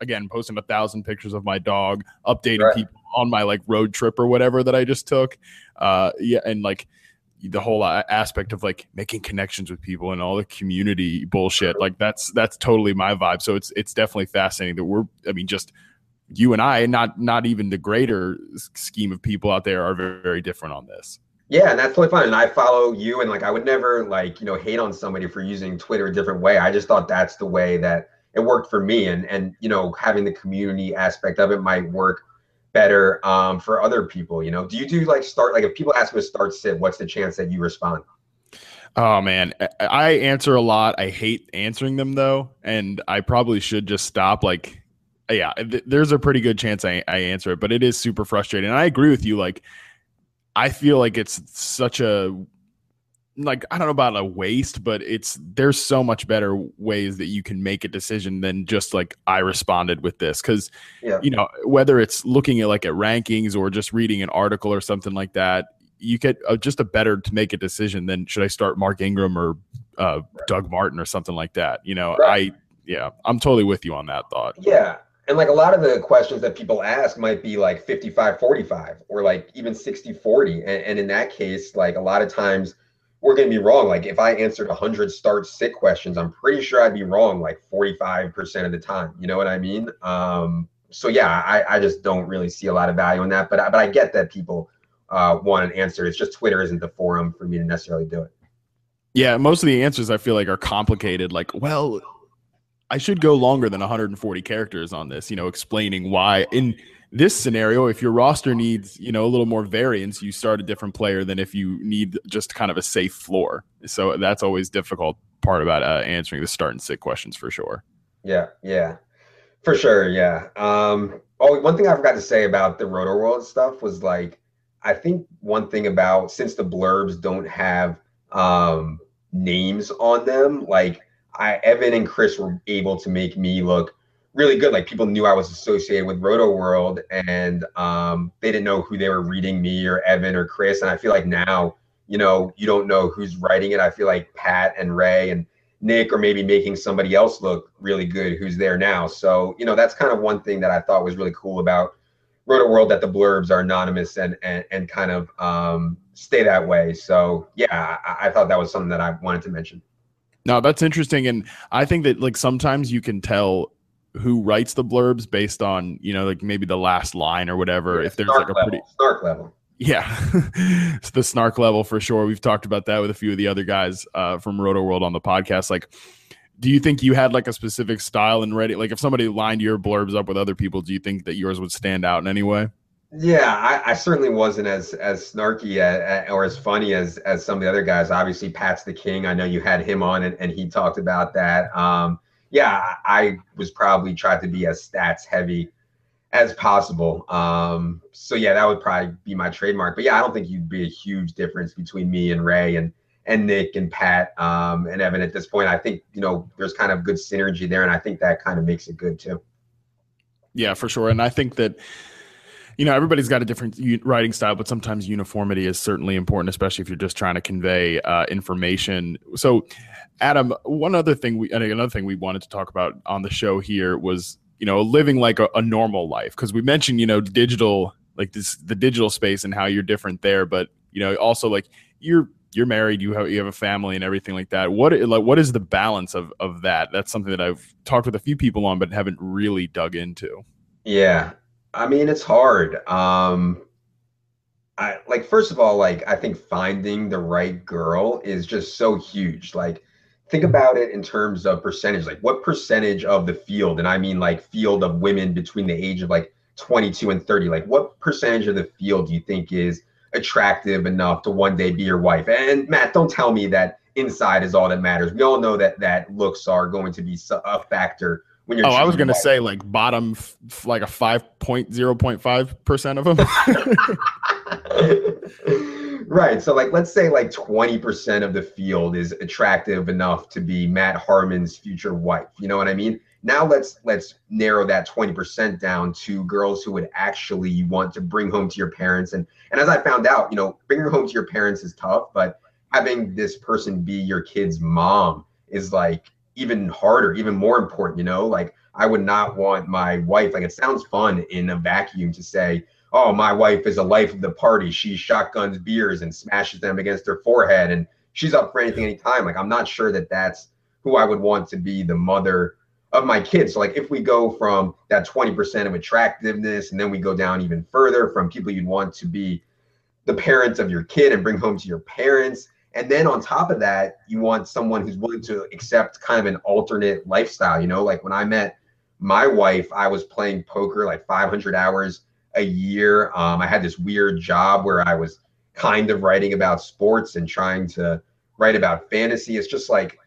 again, posting a thousand pictures of my dog, updating right. people on my like road trip or whatever that I just took. Uh, yeah. And like, the whole aspect of like making connections with people and all the community bullshit like that's that's totally my vibe so it's it's definitely fascinating that we're i mean just you and i not not even the greater scheme of people out there are very, very different on this yeah and that's totally fine and i follow you and like i would never like you know hate on somebody for using twitter a different way i just thought that's the way that it worked for me and and you know having the community aspect of it might work better um, for other people? You know, do you do like start like if people ask me to start sit, what's the chance that you respond? Oh man, I answer a lot. I hate answering them though, and I probably should just stop. Like, yeah, th- there's a pretty good chance I, I answer it, but it is super frustrating. And I agree with you. Like, I feel like it's such a like I don't know about a waste, but it's there's so much better ways that you can make a decision than just like I responded with this because yeah. you know whether it's looking at like at rankings or just reading an article or something like that, you get uh, just a better to make a decision than should I start Mark Ingram or uh, right. Doug Martin or something like that. You know, right. I yeah, I'm totally with you on that thought. Yeah. And like a lot of the questions that people ask might be like 55 45 or like even 60 40. And, and in that case, like a lot of times we're going to be wrong. Like if I answered 100 start sit questions, I'm pretty sure I'd be wrong like 45% of the time. You know what I mean? Um, so yeah, I, I just don't really see a lot of value in that. But but I get that people uh, want an answer. It's just Twitter isn't the forum for me to necessarily do it. Yeah, most of the answers I feel like are complicated. Like, well, I should go longer than 140 characters on this. You know, explaining why in this scenario, if your roster needs, you know, a little more variance, you start a different player than if you need just kind of a safe floor. So that's always difficult part about uh, answering the start and sit questions for sure. Yeah, yeah, for sure. Yeah. Um, oh, one thing I forgot to say about the Rotoworld stuff was like, I think one thing about since the blurbs don't have um, names on them, like I Evan and Chris were able to make me look really good. Like people knew I was associated with Rotoworld, and um, they didn't know who they were reading, me or Evan or Chris. And I feel like now, you know, you don't know who's writing it. I feel like Pat and Ray and Nick are maybe making somebody else look really good who's there now. So you know, that's kind of one thing that I thought was really cool about Rotoworld that the blurbs are anonymous and and and kind of um, stay that way. So yeah, I, I thought that was something that I wanted to mention. No, that's interesting, and I think that like sometimes you can tell who writes the blurbs based on you know like maybe the last line or whatever. Yeah, if there's like a level, pretty snark level. yeah, it's the snark level for sure. We've talked about that with a few of the other guys uh, from Rotoworld on the podcast. Like, do you think you had like a specific style and ready? Like, if somebody lined your blurbs up with other people, do you think that yours would stand out in any way? Yeah, I, I certainly wasn't as as snarky as, or as funny as as some of the other guys. Obviously, Pat's the king. I know you had him on, and, and he talked about that. Um, yeah, I was probably tried to be as stats heavy as possible. Um, so yeah, that would probably be my trademark. But yeah, I don't think you'd be a huge difference between me and Ray and and Nick and Pat um, and Evan at this point. I think you know there's kind of good synergy there, and I think that kind of makes it good too. Yeah, for sure. And I think that you know everybody's got a different writing style but sometimes uniformity is certainly important especially if you're just trying to convey uh, information. So adam one other thing we another thing we wanted to talk about on the show here was you know living like a, a normal life because we mentioned you know digital like this the digital space and how you're different there but you know also like you're you're married you have you have a family and everything like that. What like what is the balance of of that? That's something that i've talked with a few people on but haven't really dug into. Yeah I mean, it's hard. Um, I like first of all, like I think finding the right girl is just so huge. Like think about it in terms of percentage. Like what percentage of the field, and I mean like field of women between the age of like 22 and 30, like what percentage of the field do you think is attractive enough to one day be your wife? And Matt, don't tell me that inside is all that matters. We all know that that looks are going to be a factor when you're. Oh, I was going to say like bottom, f- like a five point zero point five percent of them. right. So like, let's say like twenty percent of the field is attractive enough to be Matt Harmon's future wife. You know what I mean? Now let's let's narrow that twenty percent down to girls who would actually want to bring home to your parents. And and as I found out, you know, bringing home to your parents is tough, but having this person be your kid's mom is like even harder, even more important, you know? Like I would not want my wife, like it sounds fun in a vacuum to say, oh, my wife is a life of the party. She shotguns beers and smashes them against her forehead and she's up for anything anytime. Like I'm not sure that that's who I would want to be the mother of my kids. So like if we go from that 20% of attractiveness and then we go down even further from people you'd want to be the parents of your kid and bring home to your parents and then on top of that, you want someone who's willing to accept kind of an alternate lifestyle. You know, like when I met my wife, I was playing poker like 500 hours a year. Um, I had this weird job where I was kind of writing about sports and trying to write about fantasy. It's just like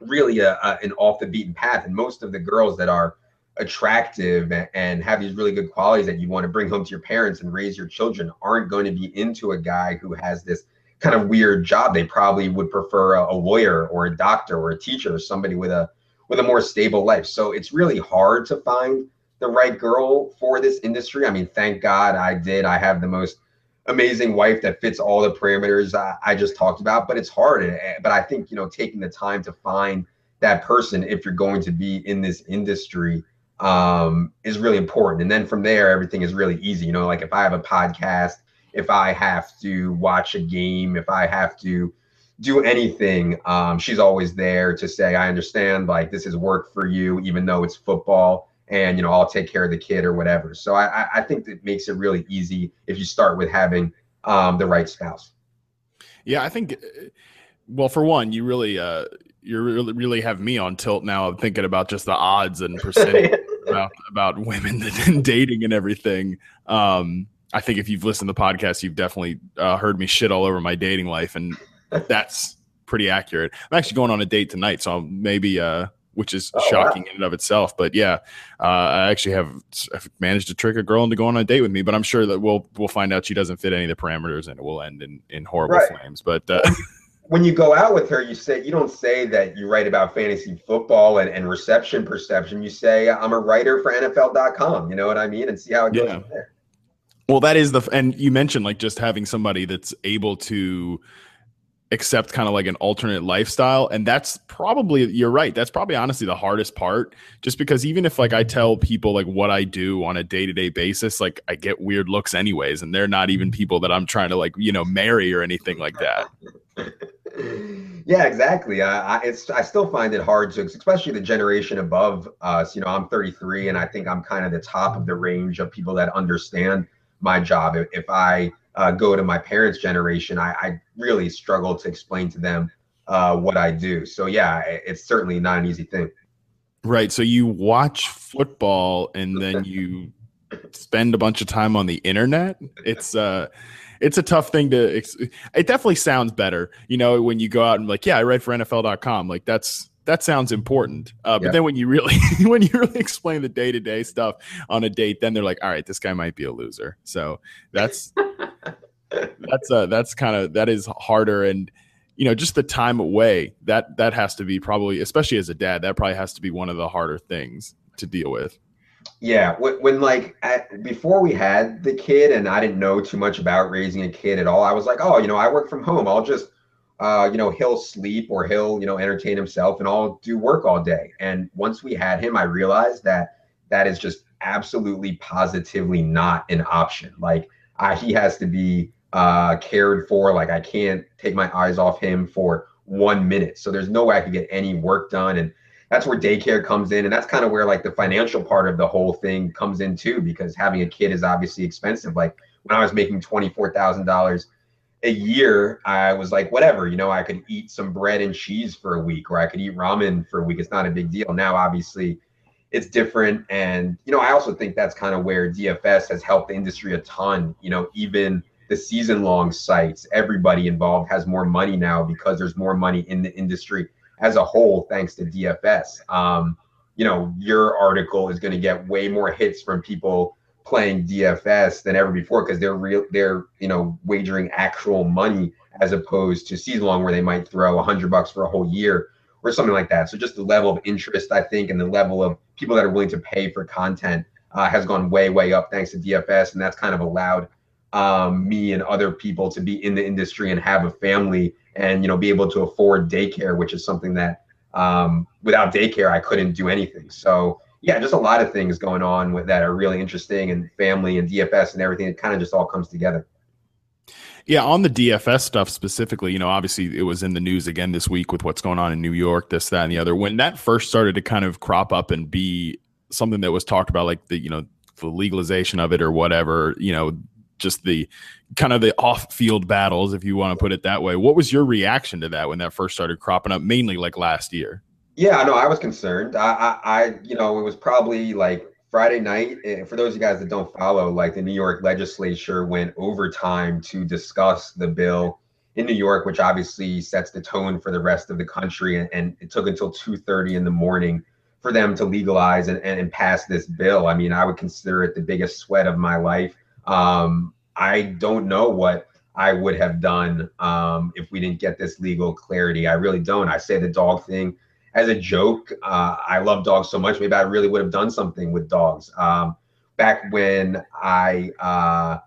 really a, a, an off the beaten path. And most of the girls that are attractive and have these really good qualities that you want to bring home to your parents and raise your children aren't going to be into a guy who has this kind of weird job. They probably would prefer a, a lawyer or a doctor or a teacher or somebody with a with a more stable life. So it's really hard to find the right girl for this industry. I mean, thank God I did. I have the most amazing wife that fits all the parameters I, I just talked about, but it's hard. But I think, you know, taking the time to find that person if you're going to be in this industry um, is really important. And then from there, everything is really easy. You know, like if I have a podcast if I have to watch a game, if I have to do anything, um, she's always there to say, I understand, like this is work for you, even though it's football, and you know, I'll take care of the kid or whatever. So I, I think that makes it really easy if you start with having um, the right spouse. Yeah, I think. Well, for one, you really, uh, you really, really have me on tilt now. I'm thinking about just the odds and percentage about about women and dating and everything. Um, I think if you've listened to the podcast, you've definitely uh, heard me shit all over my dating life, and that's pretty accurate. I'm actually going on a date tonight, so maybe, uh, which is oh, shocking wow. in and of itself. But yeah, uh, I actually have I've managed to trick a girl into going on a date with me. But I'm sure that we'll we'll find out she doesn't fit any of the parameters, and it will end in in horrible right. flames. But uh, when you go out with her, you say you don't say that you write about fantasy football and, and reception perception. You say I'm a writer for NFL.com. You know what I mean? And see how it goes yeah. there. Well, that is the and you mentioned like just having somebody that's able to accept kind of like an alternate lifestyle and that's probably you're right that's probably honestly the hardest part just because even if like i tell people like what i do on a day-to-day basis like i get weird looks anyways and they're not even mm-hmm. people that i'm trying to like you know marry or anything like that Yeah, exactly. I, I, it's I still find it hard to, especially the generation above us. You know, I'm 33, and I think I'm kind of the top of the range of people that understand my job. If, I uh, go to my parents' generation, I, I, really struggle to explain to them uh, what I do. So yeah, it's certainly not an easy thing. Right. So you watch football and then you spend a bunch of time on the internet. It's uh it's a tough thing to it definitely sounds better, you know, when you go out and like, yeah, I write for NFL.com. Like that's that sounds important. Uh, but then when you really when you really explain the day to day stuff on a date, then they're like, all right, this guy might be a loser. So that's that's uh that's kind of that is harder and you know just the time away that that has to be probably especially as a dad that probably has to be one of the harder things to deal with yeah when, when like at, before we had the kid and i didn't know too much about raising a kid at all i was like oh you know i work from home i'll just uh, you know he'll sleep or he'll you know entertain himself and i'll do work all day and once we had him i realized that that is just absolutely positively not an option like I, he has to be uh, cared for. Like I can't take my eyes off him for one minute. So there's no way I could get any work done. And that's where daycare comes in. And that's kind of where like the financial part of the whole thing comes in too, because having a kid is obviously expensive. Like when I was making $24,000 a year, I was like, whatever, you know, I could eat some bread and cheese for a week or I could eat ramen for a week. It's not a big deal. Now, obviously, it's different. And, you know, I also think that's kind of where DFS has helped the industry a ton, you know, even the season long sites, everybody involved has more money now because there's more money in the industry as a whole, thanks to DFS. Um, you know, your article is going to get way more hits from people playing DFS than ever before because they're real, they're you know wagering actual money as opposed to season long where they might throw a hundred bucks for a whole year or something like that. So just the level of interest, I think, and the level of people that are willing to pay for content uh, has gone way, way up thanks to DFS, and that's kind of allowed um, me and other people to be in the industry and have a family and you know be able to afford daycare which is something that um, without daycare i couldn't do anything so yeah just a lot of things going on with that are really interesting and family and dfs and everything it kind of just all comes together yeah, on the DFS stuff specifically, you know, obviously it was in the news again this week with what's going on in New York, this, that, and the other. When that first started to kind of crop up and be something that was talked about, like the, you know, the legalization of it or whatever, you know, just the kind of the off-field battles, if you want to put it that way. What was your reaction to that when that first started cropping up, mainly like last year? Yeah, no, I was concerned. I, I, I you know, it was probably like Friday night. Eh, for those of you guys that don't follow, like the New York legislature went overtime to discuss the bill in New York, which obviously sets the tone for the rest of the country. And, and it took until 2:30 in the morning for them to legalize and, and, and pass this bill. I mean, I would consider it the biggest sweat of my life. Um, I don't know what I would have done um, if we didn't get this legal clarity. I really don't. I say the dog thing as a joke. Uh, I love dogs so much. Maybe I really would have done something with dogs. Um, back when I uh,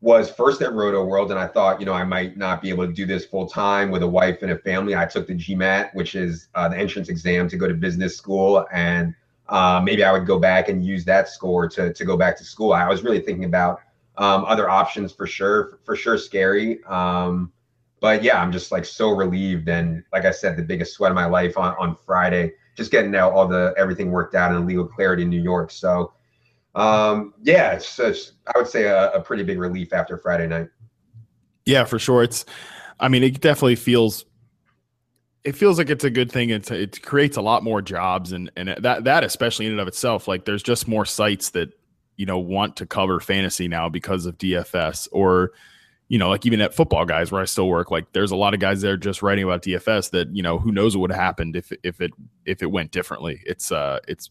was first at Rotoworld, and I thought, you know, I might not be able to do this full time with a wife and a family. I took the GMAT, which is uh, the entrance exam to go to business school, and uh, maybe I would go back and use that score to to go back to school. I was really thinking about um, other options for sure, for sure, scary. Um, but yeah, I'm just like so relieved, and like I said, the biggest sweat of my life on on Friday, just getting out all the everything worked out and legal clarity in New York. So um, yeah, it's, it's, I would say a, a pretty big relief after Friday night. Yeah, for sure. It's, I mean, it definitely feels it feels like it's a good thing. It's it creates a lot more jobs and and that that especially in and of itself. Like there's just more sites that you know want to cover fantasy now because of DFS or you know like even at Footballguys where I still work like there's a lot of guys there just writing about DFS that you know who knows what would have happened if if it if it went differently. It's uh it's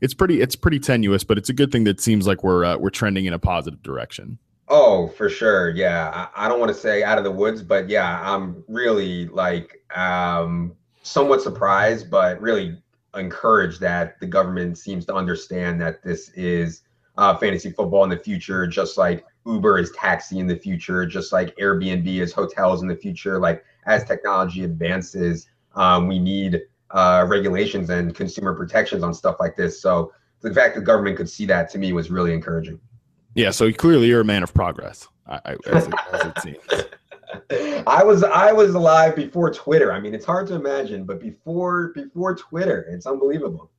it's pretty it's pretty tenuous but it's a good thing that seems like we're uh, we're trending in a positive direction. Oh for sure. Yeah. I, I don't want to say out of the woods but yeah I'm really like um somewhat surprised but really encouraged that the government seems to understand that this is uh, fantasy football in the future, just like Uber is taxi in the future, just like Airbnb is hotels in the future. Like as technology advances, um, we need uh, regulations and consumer protections on stuff like this. So the fact that the government could see that to me was really encouraging. Yeah. So clearly you're a man of progress, I, I, as, it, as it seems. I was I was alive before Twitter. I mean, it's hard to imagine, but before before Twitter, it's unbelievable.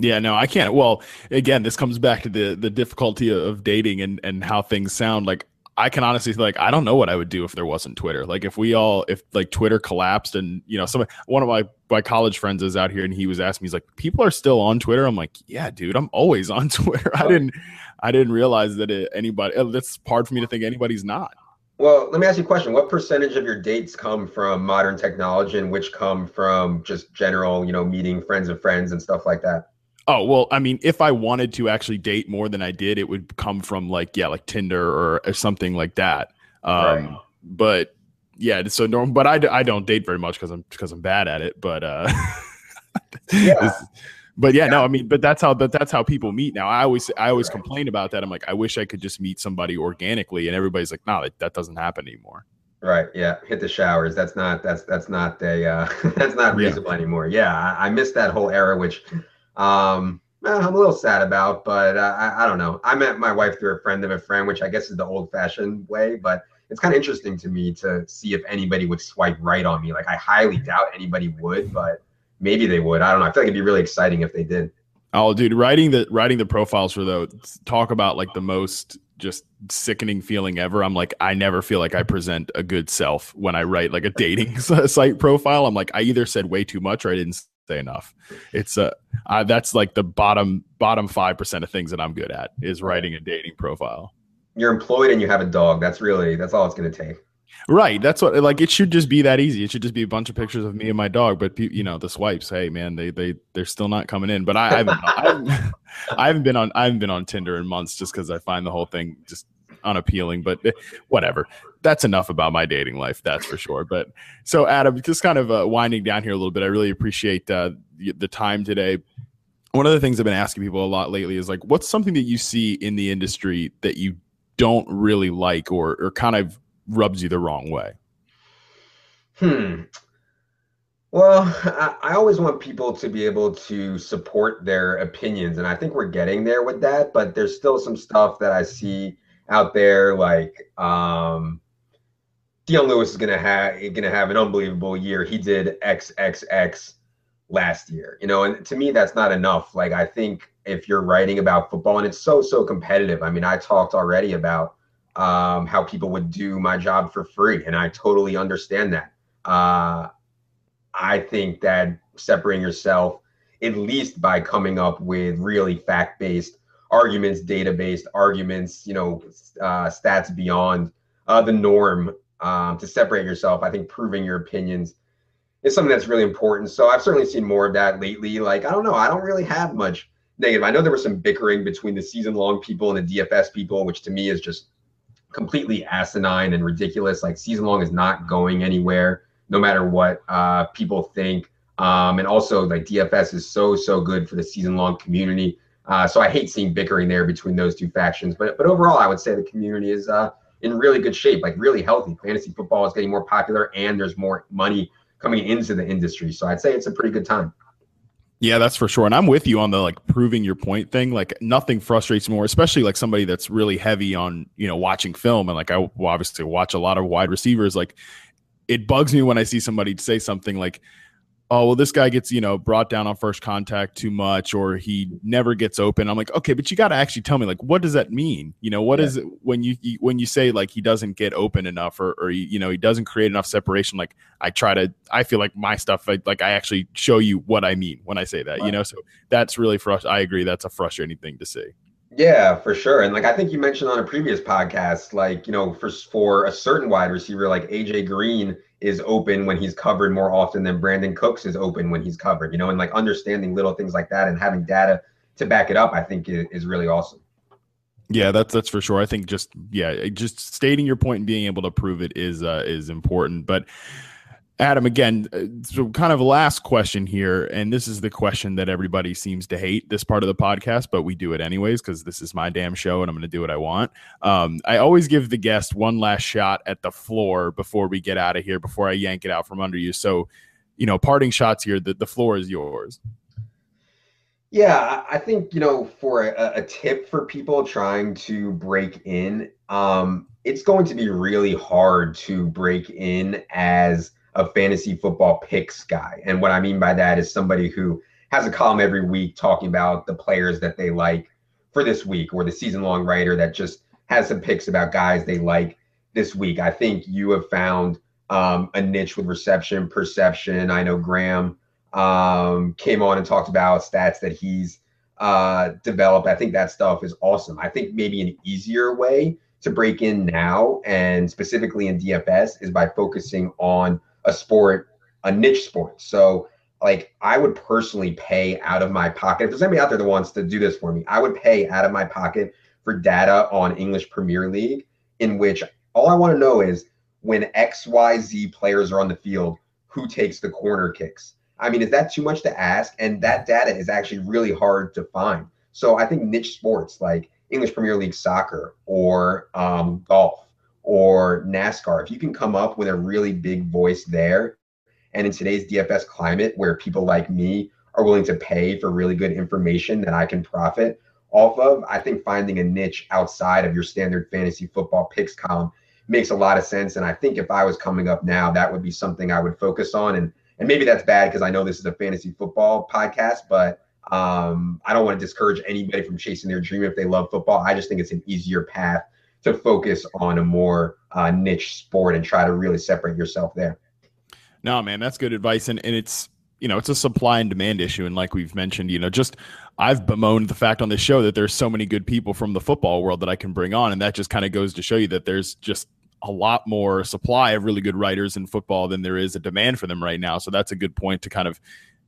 Yeah, no, I can't. Well, again, this comes back to the the difficulty of dating and and how things sound. Like I can honestly like I don't know what I would do if there wasn't Twitter. Like if we all if like Twitter collapsed and you know some one of my my college friends is out here and he was asking me he's like people are still on Twitter. I'm like yeah, dude, I'm always on Twitter. I didn't I didn't realize that it, anybody uh, that's hard for me to think anybody's not. Well, let me ask you a question. What percentage of your dates come from modern technology and which come from just general, you know, meeting friends of friends and stuff like that? Oh well, I mean, if I wanted to actually date more than I did, it would come from like yeah, like Tinder or, or something like that. Um, right. But yeah, so normal. But I, I don't date very much because I'm because I'm bad at it. But uh, yeah. but yeah, yeah, no, I mean, but that's how but that's how people meet now. I always I always right. complain about that. I'm like, I wish I could just meet somebody organically, and everybody's like, no, that, that doesn't happen anymore. Right. Yeah. Hit the showers. That's not. That's that's not a. Uh, that's not reasonable yeah. anymore. Yeah. I, I missed that whole era, which um, eh, I'm a little sad about, but uh, I, I don't know. I met my wife through a friend of a friend, which I guess is the old fashioned way, but it's kind of interesting to me to see if anybody would swipe right on me. Like, I highly doubt anybody would, but maybe they would. I don't know. I feel like it'd be really exciting if they did. Oh, dude, writing the writing the profiles for those talk about like the most just sickening feeling ever. I'm like, I never feel like I present a good self when I write like a dating site profile. I'm like, I either said way too much or I didn't enough. It's a uh that's like the bottom bottom five percent of things that I'm good at is writing a dating profile. You're employed and you have a dog. That's really that's all it's gonna take. Right. That's what like it should just be that easy. It should just be a bunch of pictures of me and my dog. But you know the swipes. Hey man, they they they're still not coming in. But I, I haven't I haven't, I haven't been on I haven't been on Tinder in months just because I find the whole thing just unappealing. But eh, whatever that's enough about my dating life, that's for sure. But so, Adam, just kind of uh, winding down here a little bit, I really appreciate uh, the, time today. One of the things I've been asking people a lot lately is like, what's something that you see in the industry that you don't really like or, or kind of rubs you the wrong way? Hmm. Well, I, I, always want people to be able to support their opinions, and I think we're getting there with that. But there's still some stuff that I see out there, like um, Dion Lewis is gonna have gonna have an unbelievable year. He did XXX last year, you know, and to me that's not enough. Like I think if you're writing about football and it's so so competitive. I mean, I talked already about um, how people would do my job for free, and I totally understand that. Uh, I think that separating yourself at least by coming up with really fact based arguments, data based arguments, you know, uh, stats beyond uh, the norm um, to separate yourself. I think proving your opinions is something that's really important. So I've certainly seen more of that lately. Like, I don't know, I don't really have much negative. I know there was some bickering between the season long people and the DFS people, which to me is just completely asinine and ridiculous. Like, season long is not going anywhere, no matter what uh, people think. Um, and also, like, DFS is so, so good for the season long community. Uh, so I hate seeing bickering there between those two factions. But but overall, I would say the community is uh, in really good shape, like really healthy. Fantasy football is getting more popular, and there's more money coming into the industry. So I'd say it's a pretty good time. Yeah, that's for sure. And I'm with you on the like proving your point thing. Like nothing frustrates me more, especially like somebody that's really heavy on, you know, watching film. And like I obviously watch a lot of wide receivers. Like it bugs me when I see somebody say something like, oh well this guy gets you know brought down on first contact too much or he never gets open i'm like okay but you got to actually tell me like what does that mean you know what yeah. is it when you, when you say like he doesn't get open enough or, or you know he doesn't create enough separation like i try to i feel like my stuff I, like i actually show you what i mean when i say that right. you know so that's really frustrating i agree that's a frustrating thing to see yeah, for sure. And like I think you mentioned on a previous podcast, like, you know, for for a certain wide receiver like AJ Green is open when he's covered more often than Brandin Cooks is open when he's covered, you know, and like understanding little things like that and having data to back it up, I think is, really awesome. Yeah, that's that's for sure. I think just yeah, just stating your point and being able to prove it is uh, is important. But Adam, again, uh, so kind of last question here, and this is the question that everybody seems to hate this part of the podcast, but we do it anyways because this is my damn show and I'm going to do what I want. Um, I always give the guest one last shot at the floor before we get out of here, before I yank it out from under you. So, you know, parting shots here. The the floor is yours. Yeah, I think you know for a, a tip for people trying to break in, um, it's going to be really hard to break in as a fantasy football picks guy. And what I mean by that is somebody who has a column every week talking about the players that they like for this week or the season long writer that just has some picks about guys they like this week. I think you have found um, a niche with reception, perception. I know Graham um, came on and talked about stats that he's uh, developed. I think that stuff is awesome. I think maybe an easier way to break in now and specifically in DFS is by focusing on a sport, a niche sport. So, like, I would personally pay out of my pocket. If there's anybody out there that wants to do this for me, I would pay out of my pocket for data on English Premier League, in which all I want to know is when XYZ players are on the field, who takes the corner kicks. I mean, is that too much to ask? And that data is actually really hard to find. So I think niche sports like English Premier League soccer or um, golf or NASCAR, if you can come up with a really big voice there, and in today's DFS climate where people like me are willing to pay for really good information that I can profit off of, I think finding a niche outside of your standard fantasy football picks column makes a lot of sense. And I think if I was coming up now, that would be something I would focus on. And and maybe that's bad because I know this is a fantasy football podcast, but um, I don't want to discourage anybody from chasing their dream if they love football. I just think it's an easier path to focus on a more uh, niche sport and try to really separate yourself there. No, man, that's good advice, and and it's you know it's a supply and demand issue, and like we've mentioned, you know, just I've bemoaned the fact on this show that there's so many good people from the football world that I can bring on, and that just kind of goes to show you that there's just a lot more supply of really good writers in football than there is a demand for them right now. So that's a good point to kind of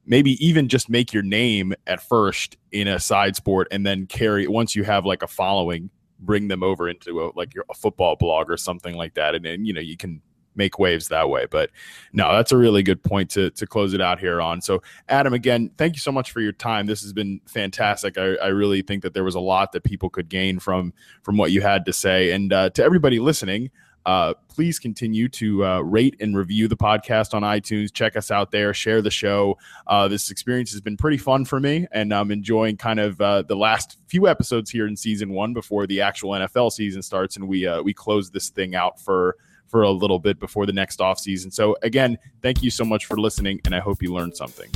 maybe even just make your name at first in a side sport and then carry once you have like a following bring them over into a, like your a football blog or something like that and then you know you can make waves that way but no that's a really good point to to close it out here on. So adam again thank you so much for your time. This has been fantastic. I, I really think that there was a lot that people could gain from from what you had to say and uh, to everybody listening uh, please continue to uh, rate and review the podcast on iTunes. Check us out there. Share the show. Uh, this experience has been pretty fun for me, and I'm enjoying kind of uh, the last few episodes here in season one before the actual NFL season starts, and we uh, we close this thing out for for a little bit before the next off season. So again, thank you so much for listening, and I hope you learned something.